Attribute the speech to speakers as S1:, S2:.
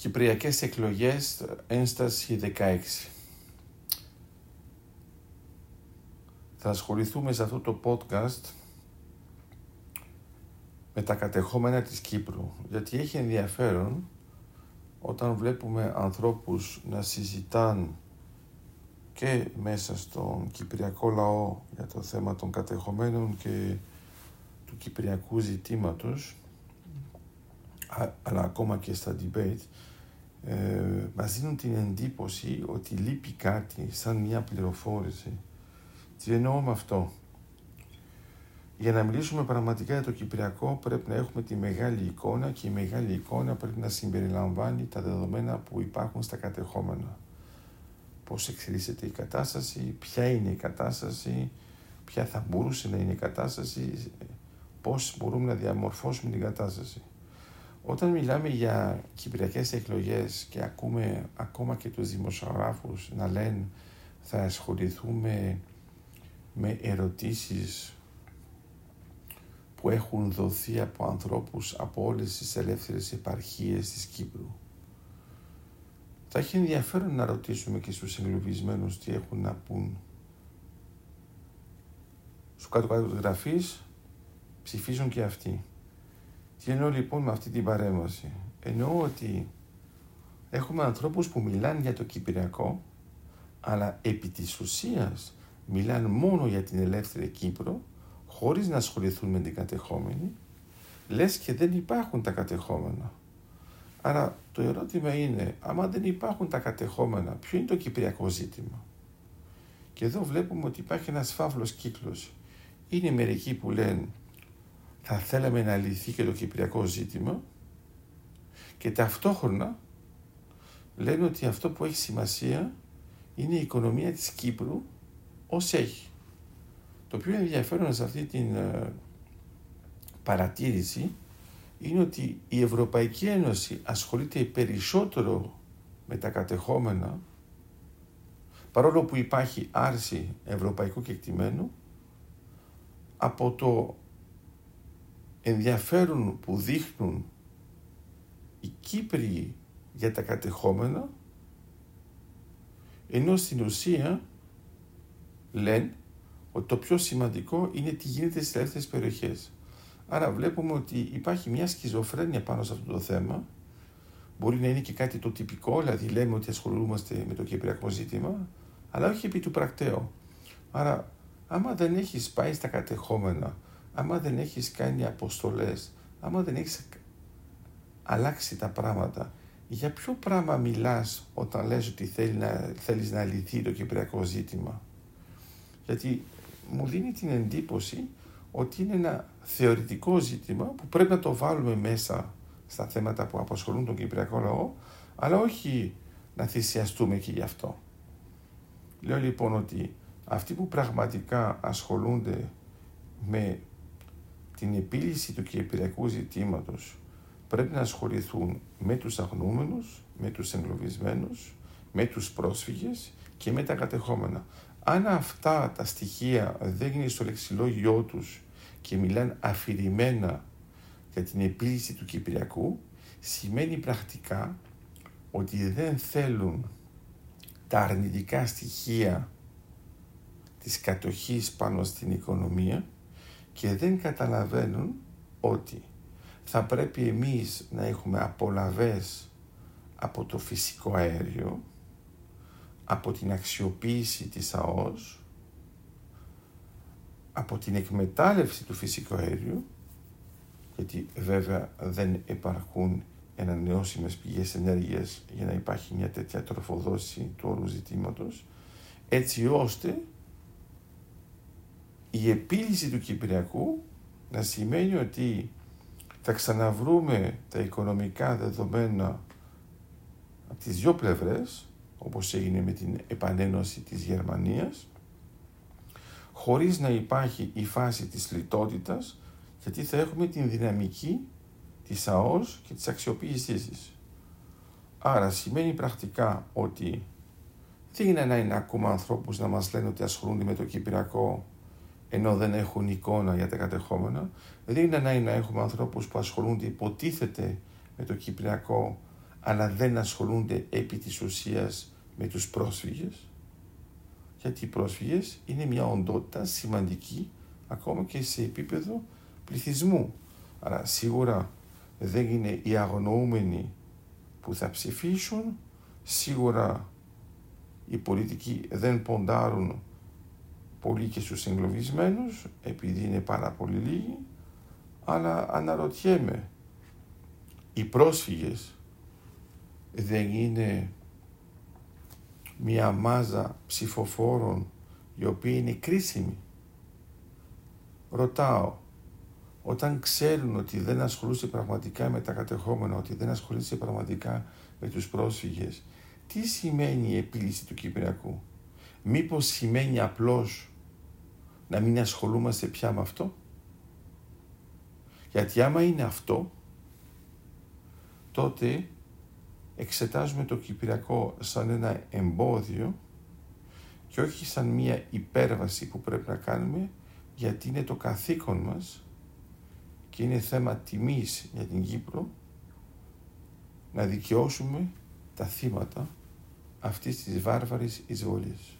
S1: Κυπριακές εκλογές, ένσταση 16. Θα ασχοληθούμε σε αυτό το podcast με τα κατεχόμενα της Κύπρου, γιατί έχει ενδιαφέρον όταν βλέπουμε ανθρώπους να συζητάν και μέσα στον Κυπριακό λαό για το θέμα των κατεχομένων και του Κυπριακού ζητήματος αλλά ακόμα και στα debate ε, μας δίνουν την εντύπωση ότι λείπει κάτι σαν μια πληροφόρηση. Τι εννοώ με αυτό; Για να μιλήσουμε πραγματικά για το Κυπριακό πρέπει να έχουμε τη μεγάλη εικόνα και η μεγάλη εικόνα πρέπει να συμπεριλαμβάνει τα δεδομένα που υπάρχουν στα κατεχόμενα. Πώς εξελίσσεται η κατάσταση, ποια είναι η κατάσταση, ποια θα μπορούσε να είναι η κατάσταση, πώς μπορούμε να διαμορφώσουμε την κατάσταση. Όταν μιλάμε για κυπριακές εκλογές και ακούμε ακόμα και τους δημοσιογράφους να λένε θα ασχοληθούμε με ερωτήσεις που έχουν δοθεί από ανθρώπους από όλες τις ελεύθερες επαρχίες της Κύπρου. Θα έχει ενδιαφέρον να ρωτήσουμε και στους εγκλωβισμένους τι έχουν να πούν. Σου κάτω κάτω της γραφής ψηφίζουν και αυτοί. Τι εννοώ λοιπόν με αυτή την παρέμβαση. Εννοώ ότι έχουμε ανθρώπους που μιλάνε για το Κυπριακό, αλλά επί της ουσίας μιλάνε μόνο για την ελεύθερη Κύπρο, χωρίς να ασχοληθούν με την κατεχόμενη, λες και δεν υπάρχουν τα κατεχόμενα. Άρα το ερώτημα είναι, άμα δεν υπάρχουν τα κατεχόμενα, ποιο είναι το κυπριακό ζήτημα; Και εδώ βλέπουμε ότι υπάρχει ένας φαύλος κύκλος. Είναι μερικοί που λένε θα θέλαμε να λυθεί και το κυπριακό ζήτημα και ταυτόχρονα λένε ότι αυτό που έχει σημασία είναι η οικονομία της Κύπρου ως έχει. Το πιο ενδιαφέρον σε αυτή την ε, παρατήρηση είναι ότι η Ευρωπαϊκή Ένωση ασχολείται περισσότερο με τα κατεχόμενα παρόλο που υπάρχει άρση ευρωπαϊκού κεκτημένου από το ενδιαφέρον που δείχνουν οι Κύπροι για τα κατεχόμενα ενώ στην ουσία λένε ότι το πιο σημαντικό είναι τι γίνεται στις ελεύθερες περιοχές. Άρα βλέπουμε ότι υπάρχει μια σκιζοφρένεια πάνω σε αυτό το θέμα. Μπορεί να είναι και κάτι το τυπικό, δηλαδή λέμε ότι ασχολούμαστε με το κυπριακό ζήτημα, αλλά όχι επί του πρακτέου. Άρα, άμα δεν έχεις πάει στα κατεχόμενα, άμα δεν έχεις κάνει αποστολές, άμα δεν έχεις αλλάξει τα πράγματα, για ποιο πράγμα μιλάς όταν λες ότι θέλει να, θέλεις να λυθεί το κυπριακό ζήτημα; Γιατί μου δίνει την εντύπωση ότι είναι ένα θεωρητικό ζήτημα που πρέπει να το βάλουμε μέσα στα θέματα που απασχολούν τον κυπριακό λαό, αλλά όχι να θυσιαστούμε και γι' αυτό. Λέω λοιπόν ότι αυτοί που πραγματικά ασχολούνται με την επίλυση του κυπριακού ζητήματος πρέπει να ασχοληθούν με τους αγνούμενους, με τους εγκλωβισμένους, με τους πρόσφυγες και με τα κατεχόμενα. Αν αυτά τα στοιχεία δεν είναι στο λεξιλόγιό τους και μιλάνε αφηρημένα για την επίλυση του Κυπριακού, σημαίνει πρακτικά ότι δεν θέλουν τα αρνητικά στοιχεία της κατοχής πάνω στην οικονομία και δεν καταλαβαίνουν ότι θα πρέπει εμείς να έχουμε απολαβές από το φυσικό αέριο, από την αξιοποίηση της ΑΟΣ, από την εκμετάλλευση του φυσικού αέριου, γιατί βέβαια δεν υπάρχουν ανανεώσιμες πηγές ενέργειας για να υπάρχει μια τέτοια τροφοδόση του όρου ζητήματος, έτσι ώστε η επίλυση του Κυπριακού να σημαίνει ότι θα ξαναβρούμε τα οικονομικά δεδομένα από τις δυο πλευρές, όπως έγινε με την επανένωση της Γερμανίας, χωρίς να υπάρχει η φάση της λιτότητας, γιατί θα έχουμε την δυναμική της ΑΟΣ και της αξιοποίησής της. Άρα σημαίνει πρακτικά ότι δεν είναι να είναι ακόμα ανθρώπους να μας λένε ότι ασχολούνται με το Κυπριακό ενώ δεν έχουν εικόνα για τα κατεχόμενα. Δεν είναι ανάγκη να έχουμε ανθρώπους που ασχολούνται υποτίθεται με το Κυπριακό, αλλά δεν ασχολούνται επί της ουσίας με τους πρόσφυγες γιατί οι πρόσφυγες είναι μια οντότητα σημαντική ακόμα και σε επίπεδο πληθυσμού. Άρα σίγουρα δεν είναι οι αγνοούμενοι που θα ψηφίσουν, σίγουρα οι πολιτικοί δεν ποντάρουν πολύ και στους εγκλωβισμένους επειδή είναι πάρα πολύ λίγοι, αλλά αναρωτιέμαι, οι πρόσφυγες δεν είναι μια μάζα ψηφοφόρων οι οποίοι είναι κρίσιμοι; Ρωτάω, όταν ξέρουν ότι δεν ασχολούσε πραγματικά με τα κατεχόμενα, ότι δεν ασχολούσε πραγματικά με τους πρόσφυγες, τι σημαίνει η επίλυση του Κυπριακού; Μήπως σημαίνει απλώς να μην ασχολούμαστε πια με αυτό. Γιατί άμα είναι αυτό, τότε εξετάζουμε το Κυπριακό σαν ένα εμπόδιο και όχι σαν μία υπέρβαση που πρέπει να κάνουμε γιατί είναι το καθήκον μας και είναι θέμα τιμής για την Κύπρο να δικαιώσουμε τα θύματα αυτής της βάρβαρης εισβολής.